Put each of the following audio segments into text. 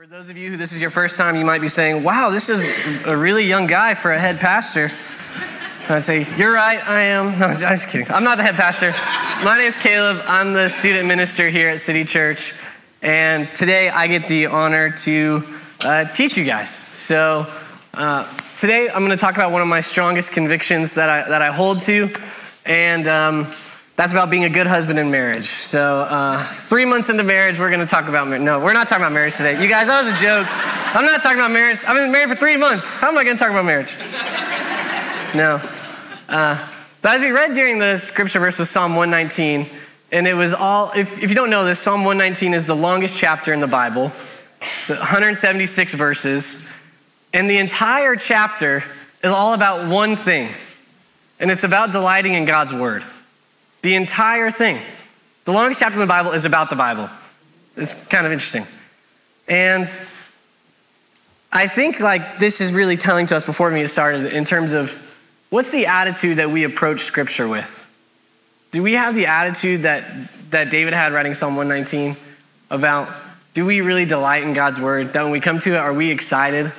For those of you who this is your first time, you might be saying, wow, this is a really young guy for a head pastor. I'd say, You're right, I am. No, I'm just kidding. I'm not the head pastor. My name is Caleb. I'm the student minister here at City Church. And today I get the honor to uh, teach you guys. So uh, today I'm going to talk about one of my strongest convictions that I, that I hold to. And um, that's about being a good husband in marriage. So, uh, three months into marriage, we're going to talk about marriage. No, we're not talking about marriage today. You guys, that was a joke. I'm not talking about marriage. I've been married for three months. How am I going to talk about marriage? No. Uh, but as we read during the scripture verse was Psalm 119, and it was all, if, if you don't know this, Psalm 119 is the longest chapter in the Bible. It's 176 verses. And the entire chapter is all about one thing, and it's about delighting in God's word. The entire thing. The longest chapter in the Bible is about the Bible. It's kind of interesting. And I think like this is really telling to us before we get started in terms of what's the attitude that we approach scripture with? Do we have the attitude that, that David had writing Psalm 119 about do we really delight in God's word? That when we come to it, are we excited?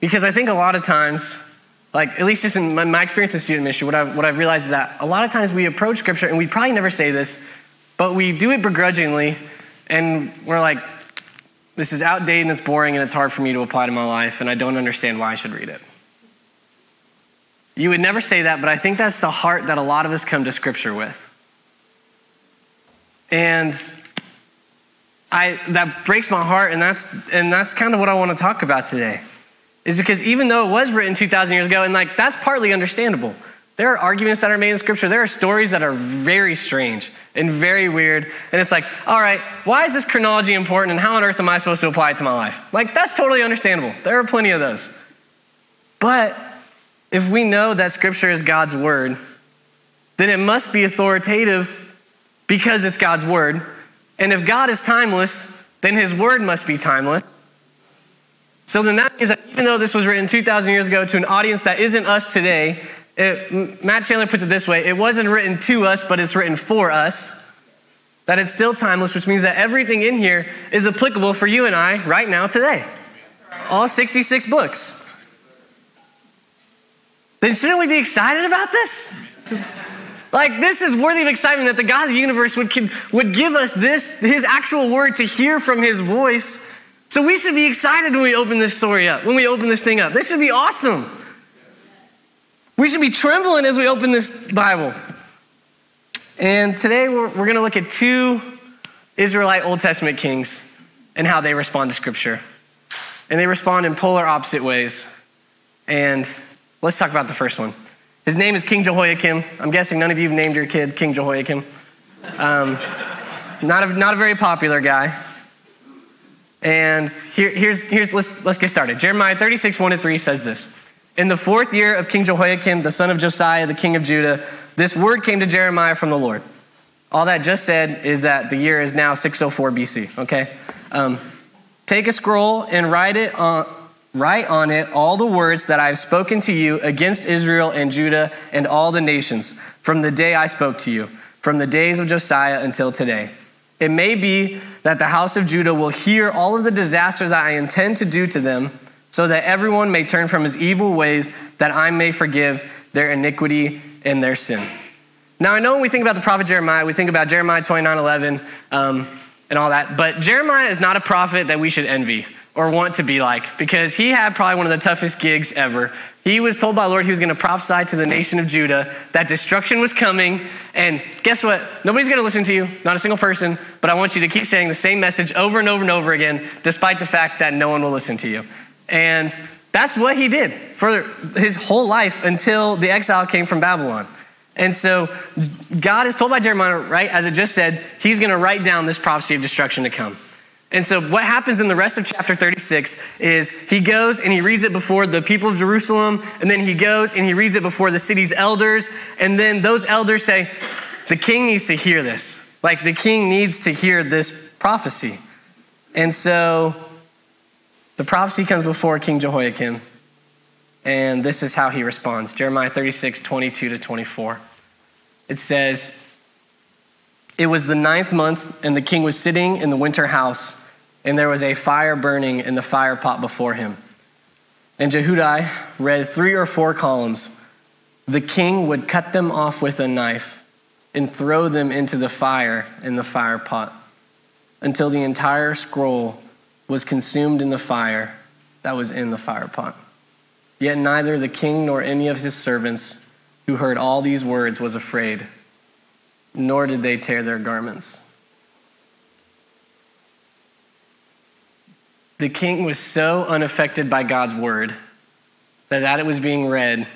Because I think a lot of times like at least just in my, my experience in student ministry, what I've, what I've realized is that a lot of times we approach scripture and we probably never say this, but we do it begrudgingly and we're like, this is outdated and it's boring and it's hard for me to apply to my life and I don't understand why I should read it. You would never say that, but I think that's the heart that a lot of us come to scripture with. And I, that breaks my heart, and that's, and that's kind of what I want to talk about today is because even though it was written 2,000 years ago, and like that's partly understandable, there are arguments that are made in scripture. There are stories that are very strange and very weird. And it's like, all right, why is this chronology important and how on earth am I supposed to apply it to my life? Like, that's totally understandable. There are plenty of those. But if we know that scripture is God's word, then it must be authoritative because it's God's word. And if God is timeless, then his word must be timeless. So then that means that even though this was written 2,000 years ago to an audience that isn't us today, it, Matt Chandler puts it this way it wasn't written to us, but it's written for us. That it's still timeless, which means that everything in here is applicable for you and I right now today. All 66 books. Then shouldn't we be excited about this? Like, this is worthy of excitement that the God of the universe would, would give us this, his actual word to hear from his voice so we should be excited when we open this story up, when we open this thing up. This should be awesome. We should be trembling as we open this Bible. And today we're, we're going to look at two Israelite Old Testament kings and how they respond to Scripture. And they respond in polar opposite ways. And let's talk about the first one. His name is King Jehoiakim. I'm guessing none of you have named your kid King Jehoiakim. Um, not, a, not a very popular guy. And here, here's, here's let's, let's get started. Jeremiah 36, 1 to 3 says this. In the fourth year of King Jehoiakim, the son of Josiah, the king of Judah, this word came to Jeremiah from the Lord. All that just said is that the year is now 604 BC, okay? Um, Take a scroll and write it on, write on it all the words that I have spoken to you against Israel and Judah and all the nations from the day I spoke to you, from the days of Josiah until today. It may be that the house of Judah will hear all of the disaster that I intend to do to them, so that everyone may turn from his evil ways, that I may forgive their iniquity and their sin. Now, I know when we think about the prophet Jeremiah, we think about Jeremiah 29 11 um, and all that, but Jeremiah is not a prophet that we should envy or want to be like because he had probably one of the toughest gigs ever. He was told by Lord he was going to prophesy to the nation of Judah that destruction was coming. And guess what? Nobody's going to listen to you, not a single person, but I want you to keep saying the same message over and over and over again, despite the fact that no one will listen to you. And that's what he did for his whole life until the exile came from Babylon. And so God is told by Jeremiah, right, as it just said, he's going to write down this prophecy of destruction to come. And so, what happens in the rest of chapter 36 is he goes and he reads it before the people of Jerusalem, and then he goes and he reads it before the city's elders, and then those elders say, The king needs to hear this. Like, the king needs to hear this prophecy. And so, the prophecy comes before King Jehoiakim, and this is how he responds Jeremiah 36, 22 to 24. It says, It was the ninth month, and the king was sitting in the winter house and there was a fire burning in the fire pot before him. And Jehudi read three or four columns. The king would cut them off with a knife and throw them into the fire in the fire pot until the entire scroll was consumed in the fire that was in the fire pot. Yet neither the king nor any of his servants who heard all these words was afraid, nor did they tear their garments. The king was so unaffected by God's word that that it was being read,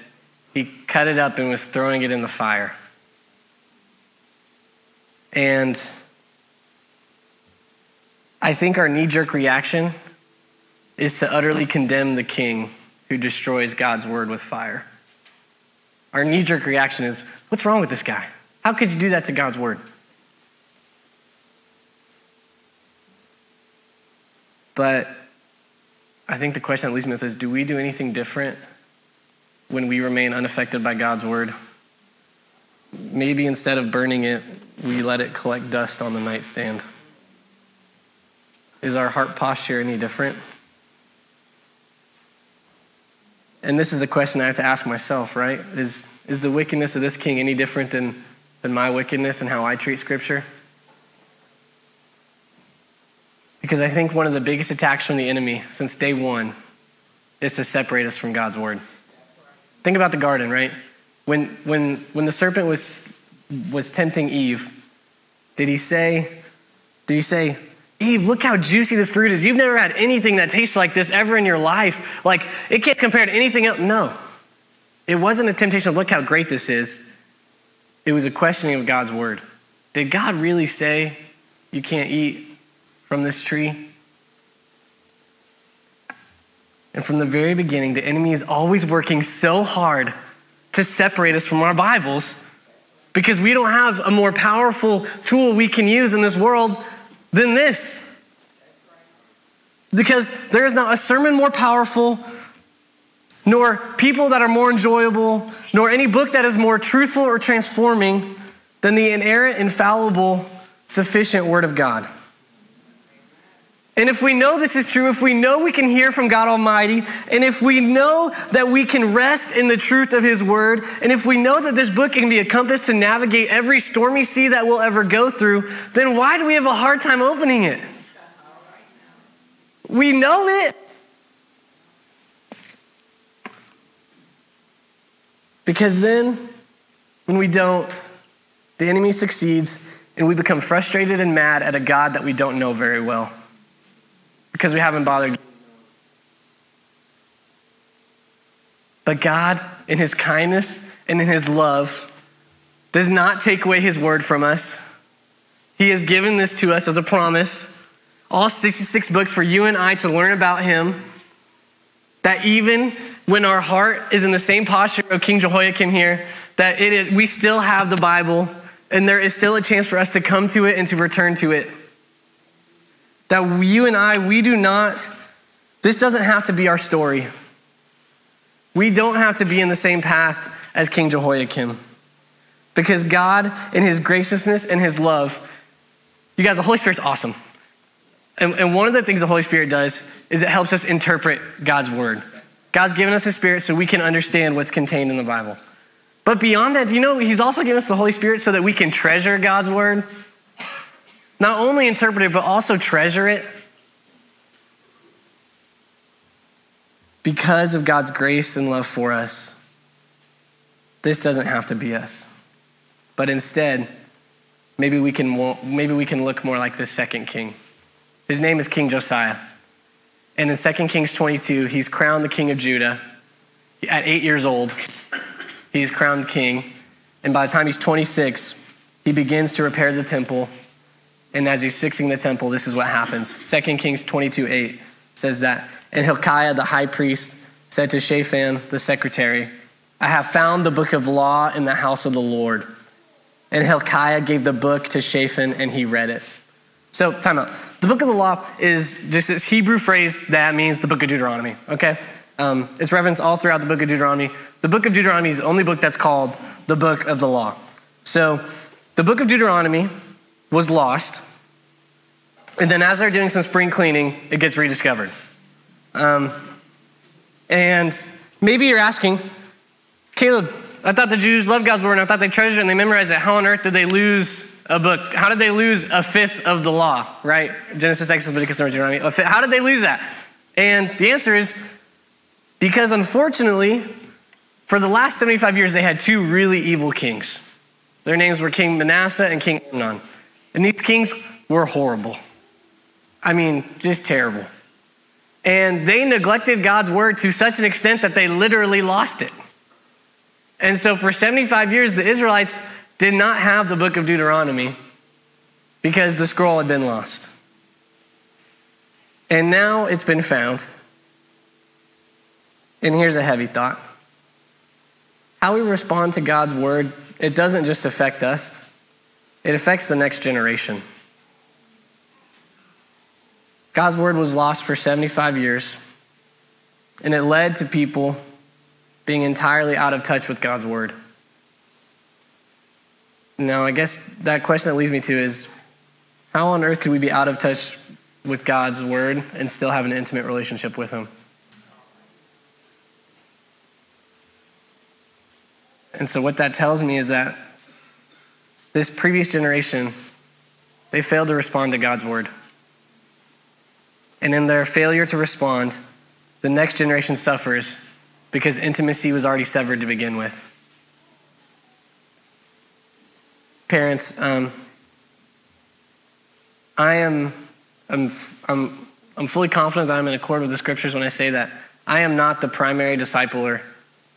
he cut it up and was throwing it in the fire. And I think our knee jerk reaction is to utterly condemn the king who destroys God's word with fire. Our knee jerk reaction is, What's wrong with this guy? How could you do that to God's word? But I think the question that leads me to is do we do anything different when we remain unaffected by God's word? Maybe instead of burning it, we let it collect dust on the nightstand. Is our heart posture any different? And this is a question I have to ask myself, right? Is, is the wickedness of this king any different than, than my wickedness and how I treat Scripture? Because I think one of the biggest attacks from the enemy since day one is to separate us from God's word. Think about the garden, right? When, when, when the serpent was, was tempting Eve, did he say, did he say, Eve, look how juicy this fruit is. You've never had anything that tastes like this ever in your life. Like, it can't compare to anything else. No. It wasn't a temptation of look how great this is. It was a questioning of God's word. Did God really say you can't eat from this tree? And from the very beginning, the enemy is always working so hard to separate us from our Bibles because we don't have a more powerful tool we can use in this world than this. Because there is not a sermon more powerful, nor people that are more enjoyable, nor any book that is more truthful or transforming than the inerrant, infallible, sufficient Word of God. And if we know this is true, if we know we can hear from God Almighty, and if we know that we can rest in the truth of His Word, and if we know that this book can be a compass to navigate every stormy sea that we'll ever go through, then why do we have a hard time opening it? We know it. Because then, when we don't, the enemy succeeds, and we become frustrated and mad at a God that we don't know very well because we haven't bothered. But God, in His kindness and in His love, does not take away His word from us. He has given this to us as a promise. All 66 books for you and I to learn about Him. That even when our heart is in the same posture of King Jehoiakim here, that it is, we still have the Bible and there is still a chance for us to come to it and to return to it. That you and I, we do not, this doesn't have to be our story. We don't have to be in the same path as King Jehoiakim. Because God, in his graciousness and his love, you guys, the Holy Spirit's awesome. And, and one of the things the Holy Spirit does is it helps us interpret God's word. God's given us a spirit so we can understand what's contained in the Bible. But beyond that, do you know He's also given us the Holy Spirit so that we can treasure God's word? Not only interpret it, but also treasure it. Because of God's grace and love for us, this doesn't have to be us. But instead, maybe we can, maybe we can look more like the second king. His name is King Josiah. And in 2 Kings 22, he's crowned the king of Judah. At eight years old, he's crowned king. And by the time he's 26, he begins to repair the temple and as he's fixing the temple, this is what happens. 2 Kings 22 8 says that. And Hilkiah, the high priest, said to Shaphan, the secretary, I have found the book of law in the house of the Lord. And Hilkiah gave the book to Shaphan, and he read it. So, time out. The book of the law is just this Hebrew phrase that means the book of Deuteronomy, okay? Um, it's referenced all throughout the book of Deuteronomy. The book of Deuteronomy is the only book that's called the book of the law. So, the book of Deuteronomy was lost And then as they're doing some spring cleaning, it gets rediscovered. Um, and maybe you're asking, Caleb, I thought the Jews loved God's word and I thought they treasured it and they memorized it. How on earth did they lose a book? How did they lose a fifth of the law, right? Genesis, Exodus, Leviticus, Numbers, Deuteronomy. How did they lose that? And the answer is because unfortunately, for the last 75 years, they had two really evil kings. Their names were King Manasseh and King Amnon. And these kings were horrible. I mean, just terrible. And they neglected God's word to such an extent that they literally lost it. And so for 75 years, the Israelites did not have the book of Deuteronomy because the scroll had been lost. And now it's been found. And here's a heavy thought how we respond to God's word, it doesn't just affect us, it affects the next generation. God's word was lost for 75 years, and it led to people being entirely out of touch with God's word. Now, I guess that question that leads me to is how on earth could we be out of touch with God's word and still have an intimate relationship with Him? And so, what that tells me is that this previous generation, they failed to respond to God's word. And in their failure to respond, the next generation suffers because intimacy was already severed to begin with. Parents, um, I am I'm, I'm, I'm fully confident that I'm in accord with the scriptures when I say that I am not the primary discipler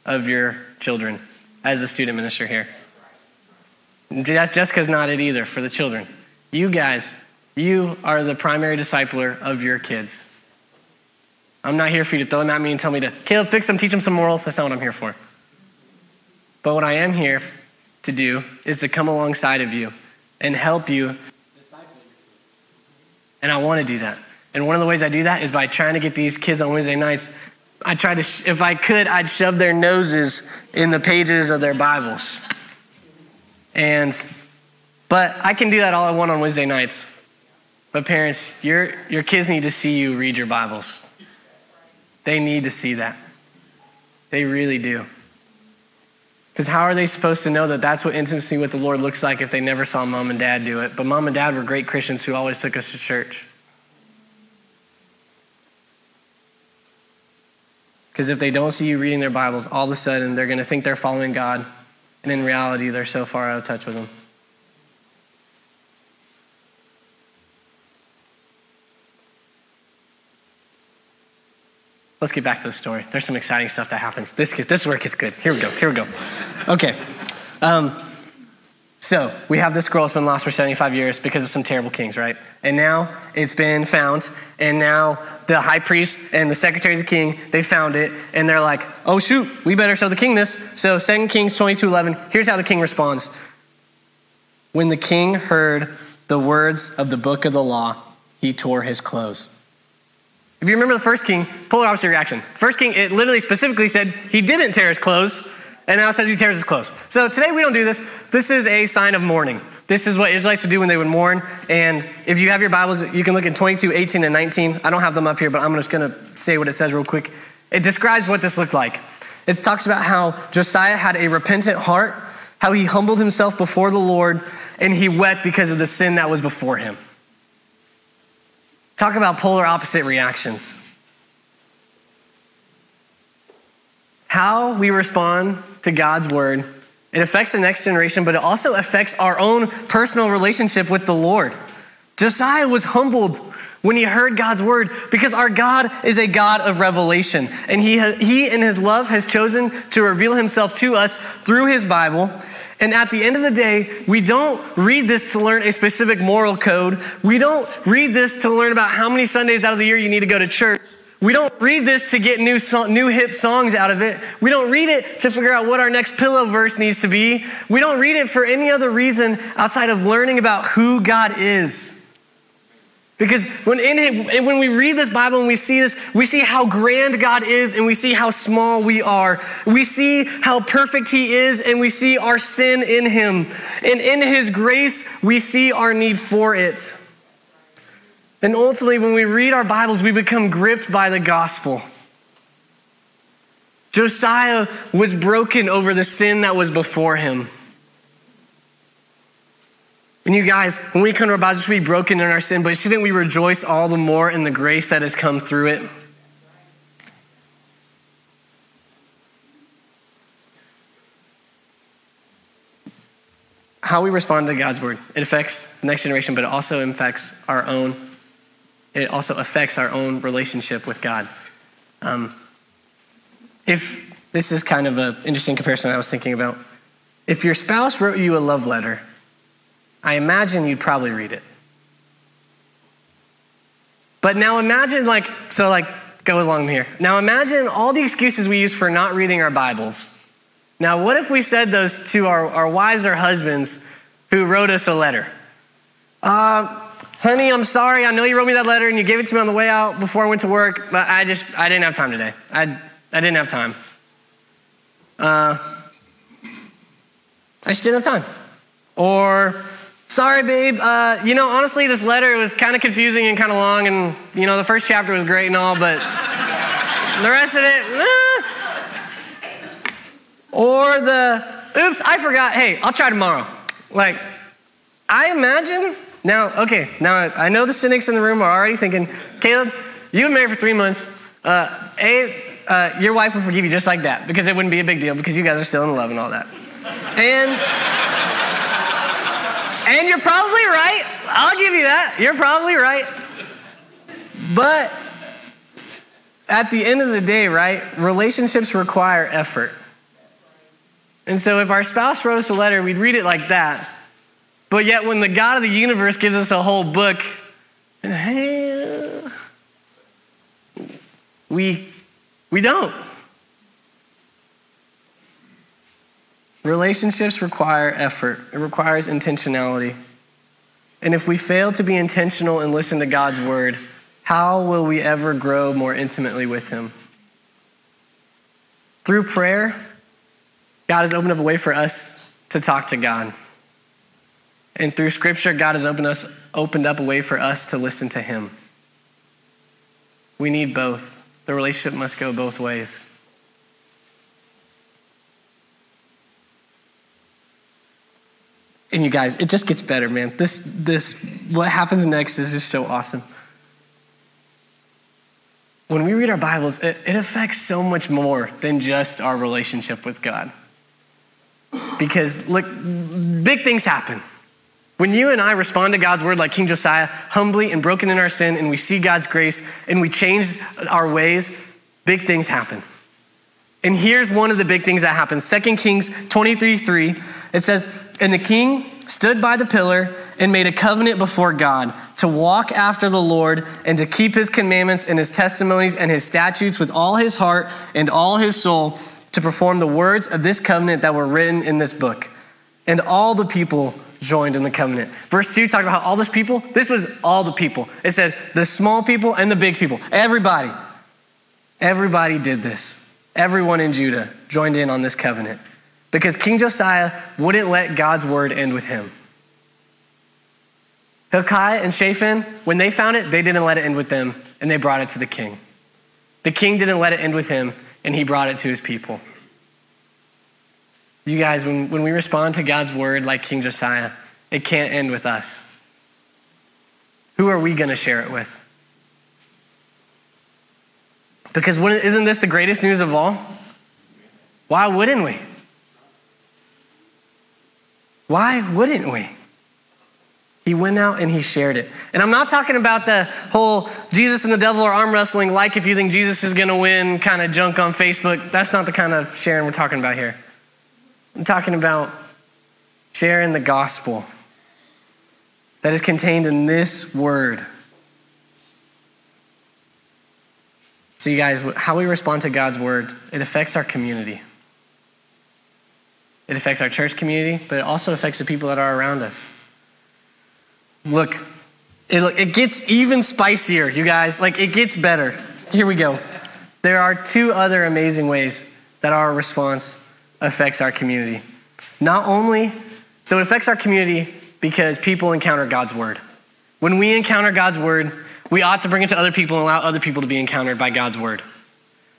of your children as a student minister here. Jessica's not it either for the children. You guys, you are the primary discipler of your kids. I'm not here for you to throw them at me and tell me to, Caleb, fix them, teach them some morals. That's not what I'm here for. But what I am here to do is to come alongside of you and help you. And I want to do that. And one of the ways I do that is by trying to get these kids on Wednesday nights. I try to, if I could, I'd shove their noses in the pages of their Bibles. And, but I can do that all I want on Wednesday nights. But parents, your, your kids need to see you read your Bibles. They need to see that. They really do. Because how are they supposed to know that that's what intimacy with the Lord looks like if they never saw mom and dad do it? But mom and dad were great Christians who always took us to church. Because if they don't see you reading their Bibles, all of a sudden they're going to think they're following God, and in reality, they're so far out of touch with Him. Let's get back to the story. There's some exciting stuff that happens. This, this work is good. Here we go. Here we go. Okay. Um, so we have this scroll that's been lost for 75 years because of some terrible kings, right? And now it's been found, and now the high priest and the secretary of the king, they found it, and they're like, oh shoot, we better show the king this. So 2 Kings 22 11, here's how the king responds. When the king heard the words of the book of the law, he tore his clothes. If you remember the first king, polar opposite reaction. First king, it literally specifically said he didn't tear his clothes, and now it says he tears his clothes. So today we don't do this. This is a sign of mourning. This is what Israelites would do when they would mourn. And if you have your Bibles, you can look at 22, 18, and 19. I don't have them up here, but I'm just going to say what it says real quick. It describes what this looked like. It talks about how Josiah had a repentant heart, how he humbled himself before the Lord, and he wept because of the sin that was before him. Talk about polar opposite reactions. How we respond to God's word, it affects the next generation, but it also affects our own personal relationship with the Lord. Josiah was humbled when he heard God's word because our God is a God of revelation. And he, he, in his love, has chosen to reveal himself to us through his Bible. And at the end of the day, we don't read this to learn a specific moral code. We don't read this to learn about how many Sundays out of the year you need to go to church. We don't read this to get new, new hip songs out of it. We don't read it to figure out what our next pillow verse needs to be. We don't read it for any other reason outside of learning about who God is. Because when, in when we read this Bible and we see this, we see how grand God is and we see how small we are. We see how perfect He is and we see our sin in Him. And in His grace, we see our need for it. And ultimately, when we read our Bibles, we become gripped by the gospel. Josiah was broken over the sin that was before him. And you guys, when we come to our Bibles, we should be broken in our sin, but shouldn't we rejoice all the more in the grace that has come through it? How we respond to God's word, it affects the next generation, but it also affects our own. It also affects our own relationship with God. Um, if this is kind of an interesting comparison I was thinking about, if your spouse wrote you a love letter, I imagine you'd probably read it. But now imagine, like, so, like, go along here. Now imagine all the excuses we use for not reading our Bibles. Now, what if we said those to our, our wives or husbands who wrote us a letter? Uh, honey, I'm sorry. I know you wrote me that letter and you gave it to me on the way out before I went to work, but I just, I didn't have time today. I, I didn't have time. Uh, I just didn't have time. Or, Sorry, babe. Uh, you know, honestly, this letter was kind of confusing and kind of long, and you know, the first chapter was great and all, but the rest of it, eh. Or the, oops, I forgot. Hey, I'll try tomorrow. Like, I imagine now. Okay, now I know the cynics in the room are already thinking, Caleb, you've been married for three months. Uh, a, uh, your wife will forgive you just like that because it wouldn't be a big deal because you guys are still in love and all that. And and you're probably right. I'll give you that. You're probably right. But at the end of the day, right, relationships require effort. And so if our spouse wrote us a letter, we'd read it like that. But yet, when the God of the universe gives us a whole book, eh, we, we don't. Relationships require effort, it requires intentionality. And if we fail to be intentional and listen to God's word, how will we ever grow more intimately with Him? Through prayer, God has opened up a way for us to talk to God. And through scripture, God has opened, us, opened up a way for us to listen to Him. We need both. The relationship must go both ways. And you guys, it just gets better, man. This, this, what happens next is just so awesome. When we read our Bibles, it, it affects so much more than just our relationship with God. Because, look, big things happen. When you and I respond to God's word like King Josiah, humbly and broken in our sin, and we see God's grace and we change our ways, big things happen. And here's one of the big things that happens. 2 Kings 23 3, it says, And the king stood by the pillar and made a covenant before God to walk after the Lord and to keep his commandments and his testimonies and his statutes with all his heart and all his soul to perform the words of this covenant that were written in this book. And all the people joined in the covenant. Verse 2 talked about how all this people, this was all the people. It said the small people and the big people. Everybody. Everybody did this. Everyone in Judah joined in on this covenant because King Josiah wouldn't let God's word end with him. Hilkiah and Shaphan, when they found it, they didn't let it end with them and they brought it to the king. The king didn't let it end with him and he brought it to his people. You guys, when, when we respond to God's word like King Josiah, it can't end with us. Who are we going to share it with? Because isn't this the greatest news of all? Why wouldn't we? Why wouldn't we? He went out and he shared it. And I'm not talking about the whole Jesus and the devil are arm wrestling, like if you think Jesus is going to win kind of junk on Facebook. That's not the kind of sharing we're talking about here. I'm talking about sharing the gospel that is contained in this word. So, you guys, how we respond to God's word, it affects our community. It affects our church community, but it also affects the people that are around us. Look, it, it gets even spicier, you guys. Like, it gets better. Here we go. There are two other amazing ways that our response affects our community. Not only, so it affects our community because people encounter God's word. When we encounter God's word, We ought to bring it to other people and allow other people to be encountered by God's word.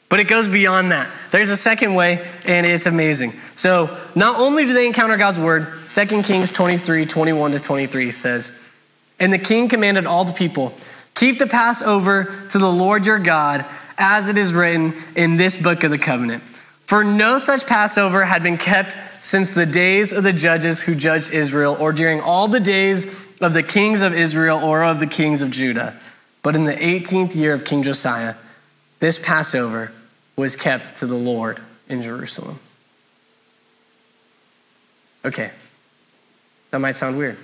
But it goes beyond that. There's a second way, and it's amazing. So, not only do they encounter God's word, 2 Kings 23 21 to 23 says, And the king commanded all the people, Keep the Passover to the Lord your God, as it is written in this book of the covenant. For no such Passover had been kept since the days of the judges who judged Israel, or during all the days of the kings of Israel or of the kings of Judah. But in the 18th year of King Josiah, this Passover was kept to the Lord in Jerusalem. Okay, that might sound weird.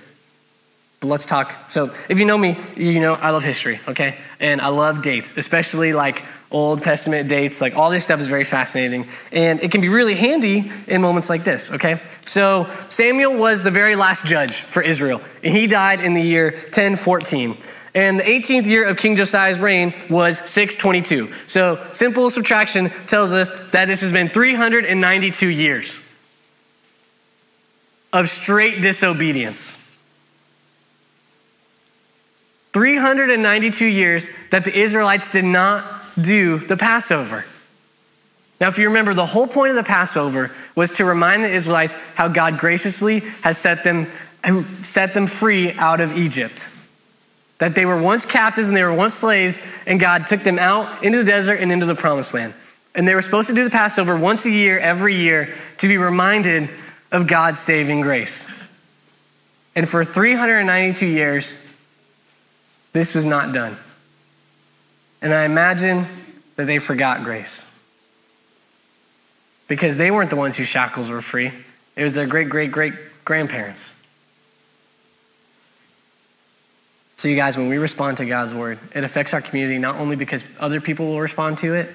But let's talk. So, if you know me, you know I love history, okay? And I love dates, especially like Old Testament dates. Like all this stuff is very fascinating. And it can be really handy in moments like this, okay? So, Samuel was the very last judge for Israel. And he died in the year 1014. And the 18th year of King Josiah's reign was 622. So, simple subtraction tells us that this has been 392 years of straight disobedience. 392 years that the Israelites did not do the Passover. Now, if you remember, the whole point of the Passover was to remind the Israelites how God graciously has set them, set them free out of Egypt. That they were once captives and they were once slaves, and God took them out into the desert and into the promised land. And they were supposed to do the Passover once a year, every year, to be reminded of God's saving grace. And for 392 years, this was not done. And I imagine that they forgot grace. Because they weren't the ones whose shackles were free, it was their great, great, great grandparents. So, you guys, when we respond to God's word, it affects our community not only because other people will respond to it,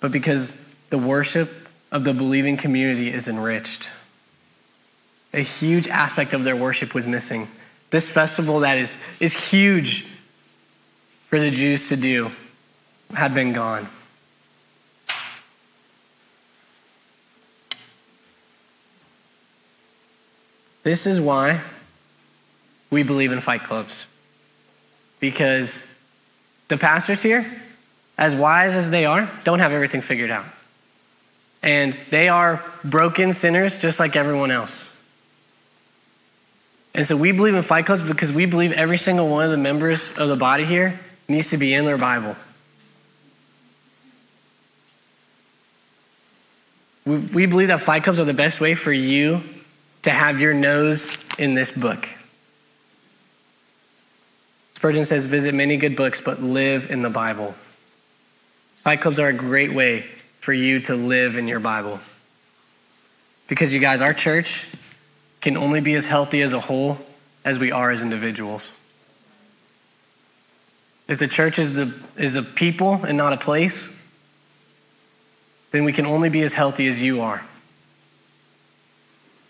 but because the worship of the believing community is enriched. A huge aspect of their worship was missing. This festival that is, is huge for the Jews to do had been gone. This is why we believe in fight clubs. Because the pastors here, as wise as they are, don't have everything figured out. And they are broken sinners just like everyone else. And so we believe in fight clubs because we believe every single one of the members of the body here needs to be in their Bible. We, believe that fight clubs are the best way for you to have your nose in this book. Spurgeon says, visit many good books, but live in the Bible. Fight clubs are a great way for you to live in your Bible. Because you guys, our church can only be as healthy as a whole as we are as individuals. If the church is, the, is a people and not a place, then we can only be as healthy as you are.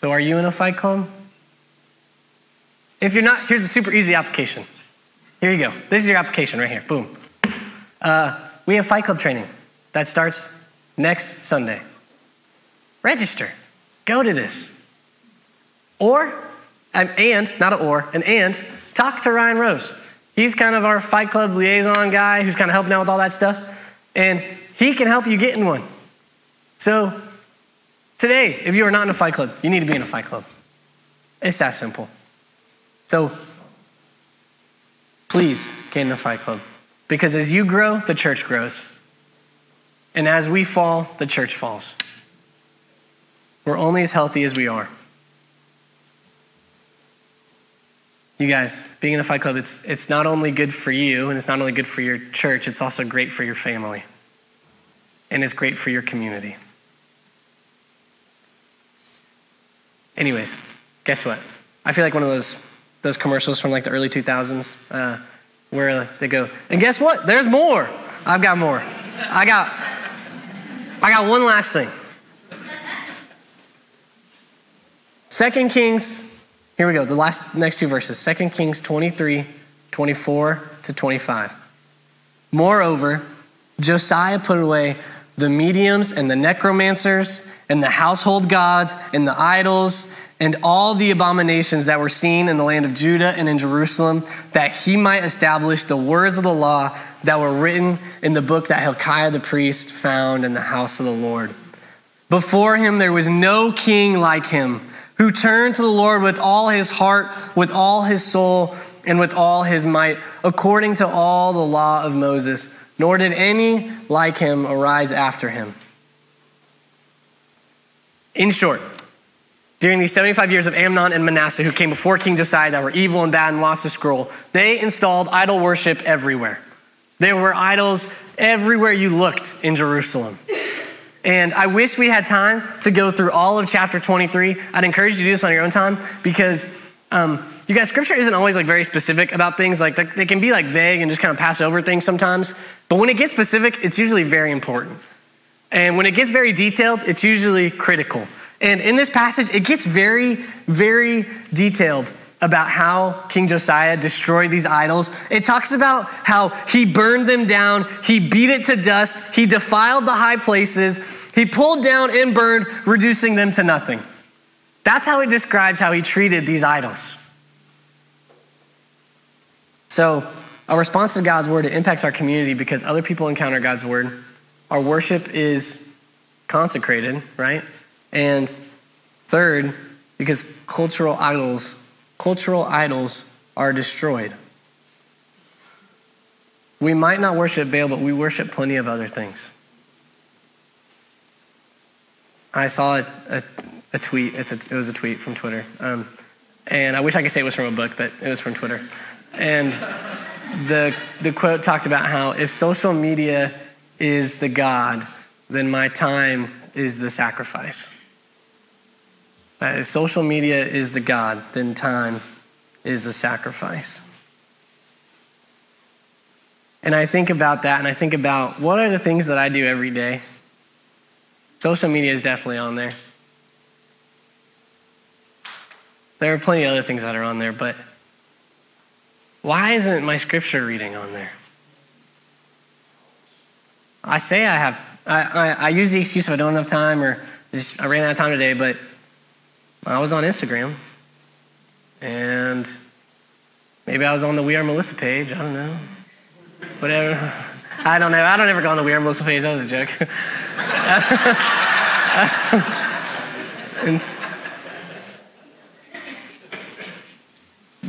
So, are you in a fight club? If you're not, here's a super easy application. Here you go. This is your application right here. Boom. Uh, we have Fight Club training that starts next Sunday. Register. Go to this. Or, and, not an or, an and, talk to Ryan Rose. He's kind of our Fight Club liaison guy who's kind of helping out with all that stuff. And he can help you get in one. So, today, if you are not in a Fight Club, you need to be in a Fight Club. It's that simple. So, please get in a Fight Club. Because as you grow, the church grows. And as we fall, the church falls. We're only as healthy as we are. You guys, being in the Fight Club, it's, it's not only good for you and it's not only good for your church, it's also great for your family. And it's great for your community. Anyways, guess what? I feel like one of those, those commercials from like the early 2000s uh, where they go, and guess what? There's more. I've got more. I got, I got one last thing. Second Kings here we go, the last next two verses 2 Kings 23, 24 to 25. Moreover, Josiah put away the mediums and the necromancers and the household gods and the idols and all the abominations that were seen in the land of Judah and in Jerusalem, that he might establish the words of the law that were written in the book that Hilkiah the priest found in the house of the Lord. Before him there was no king like him, who turned to the Lord with all his heart, with all his soul, and with all his might, according to all the law of Moses, nor did any like him arise after him. In short, during these 75 years of Amnon and Manasseh, who came before King Josiah that were evil and bad and lost the scroll, they installed idol worship everywhere. There were idols everywhere you looked in Jerusalem. And I wish we had time to go through all of chapter 23. I'd encourage you to do this on your own time because um, you guys, scripture isn't always like very specific about things. Like they can be like vague and just kind of pass over things sometimes. But when it gets specific, it's usually very important. And when it gets very detailed, it's usually critical. And in this passage, it gets very, very detailed about how King Josiah destroyed these idols. It talks about how he burned them down, he beat it to dust, he defiled the high places, he pulled down and burned, reducing them to nothing. That's how it describes how he treated these idols. So, our response to God's word, it impacts our community because other people encounter God's word. Our worship is consecrated, right? And third, because cultural idols, cultural idols are destroyed. We might not worship Baal, but we worship plenty of other things. I saw a, a, a tweet. A, it was a tweet from Twitter. Um, and I wish I could say it was from a book, but it was from Twitter. And the, the quote talked about how if social media is the God, then my time is the sacrifice. Uh, if social media is the God, then time is the sacrifice. And I think about that and I think about what are the things that I do every day? Social media is definitely on there. There are plenty of other things that are on there, but why isn't my scripture reading on there? I say I have, I, I, I use the excuse of I don't have time or just, I ran out of time today, but I was on Instagram, and maybe I was on the We Are Melissa page. I don't know. Whatever. I don't know. I don't ever go on the We Are Melissa page. That was a joke.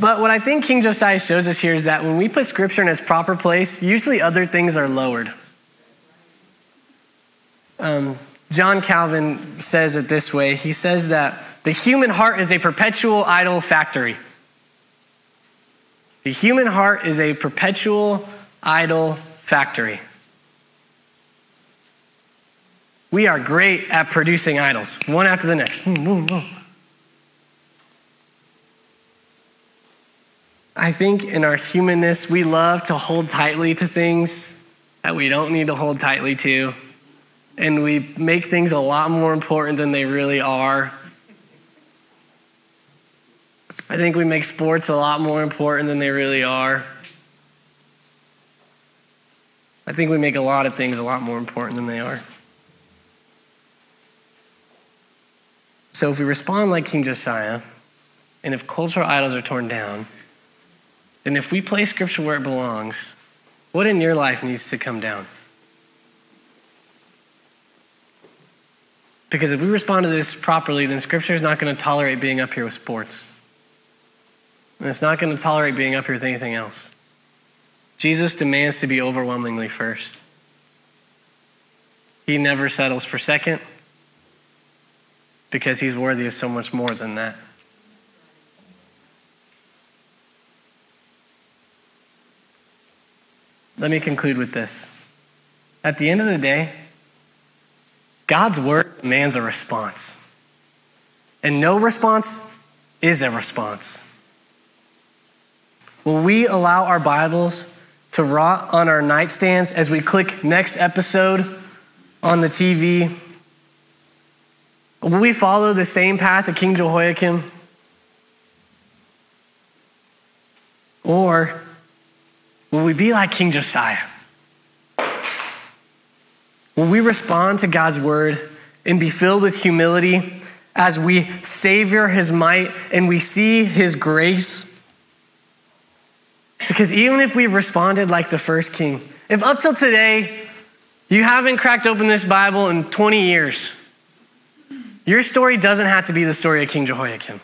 but what I think King Josiah shows us here is that when we put scripture in its proper place, usually other things are lowered. Um, John Calvin says it this way he says that the human heart is a perpetual idol factory. The human heart is a perpetual idol factory. We are great at producing idols, one after the next. Hmm, hmm, hmm. I think in our humanness, we love to hold tightly to things that we don't need to hold tightly to and we make things a lot more important than they really are. I think we make sports a lot more important than they really are. I think we make a lot of things a lot more important than they are. So if we respond like King Josiah, and if cultural idols are torn down, then if we place scripture where it belongs, what in your life needs to come down? Because if we respond to this properly, then Scripture is not going to tolerate being up here with sports. And it's not going to tolerate being up here with anything else. Jesus demands to be overwhelmingly first. He never settles for second because he's worthy of so much more than that. Let me conclude with this. At the end of the day, God's word demands a response. And no response is a response. Will we allow our Bibles to rot on our nightstands as we click next episode on the TV? Will we follow the same path of King Jehoiakim? Or will we be like King Josiah? Will we respond to God's word and be filled with humility as we savor his might and we see his grace. Because even if we've responded like the first king, if up till today you haven't cracked open this Bible in 20 years, your story doesn't have to be the story of King Jehoiakim.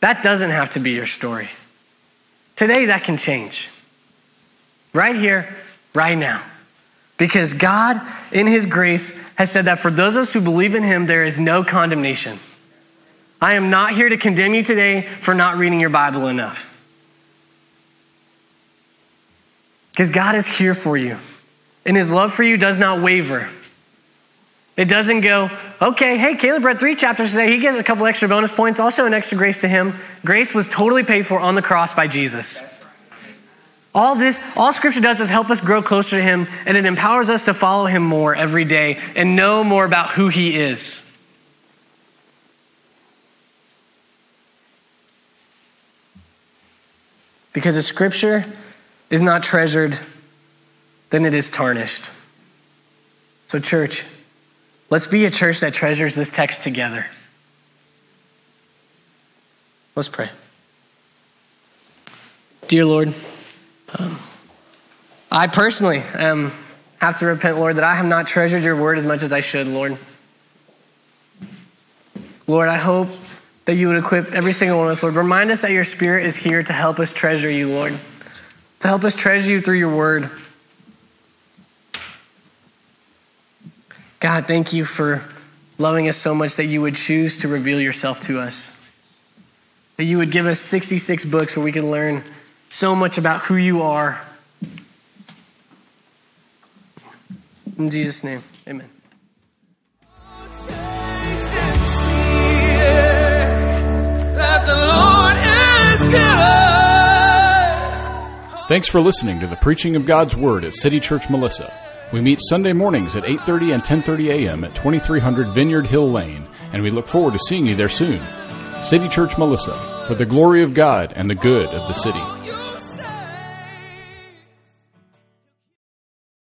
That doesn't have to be your story. Today, that can change. Right here, right now. Because God, in His grace, has said that for those of us who believe in Him, there is no condemnation. I am not here to condemn you today for not reading your Bible enough. Because God is here for you, and His love for you does not waver. It doesn't go, okay, hey, Caleb read three chapters today. He gets a couple extra bonus points, also an extra grace to him. Grace was totally paid for on the cross by Jesus. All this, all scripture does is help us grow closer to him, and it empowers us to follow him more every day and know more about who he is. Because if scripture is not treasured, then it is tarnished. So, church, Let's be a church that treasures this text together. Let's pray. Dear Lord, um, I personally um, have to repent, Lord, that I have not treasured your word as much as I should, Lord. Lord, I hope that you would equip every single one of us, Lord. Remind us that your spirit is here to help us treasure you, Lord, to help us treasure you through your word. God, thank you for loving us so much that you would choose to reveal yourself to us. That you would give us 66 books where we can learn so much about who you are. In Jesus' name, amen. Thanks for listening to the preaching of God's Word at City Church Melissa. We meet Sunday mornings at 8:30 and 10:30 a.m. at 2300 Vineyard Hill Lane, and we look forward to seeing you there soon. City Church Melissa, for the glory of God and the good of the city.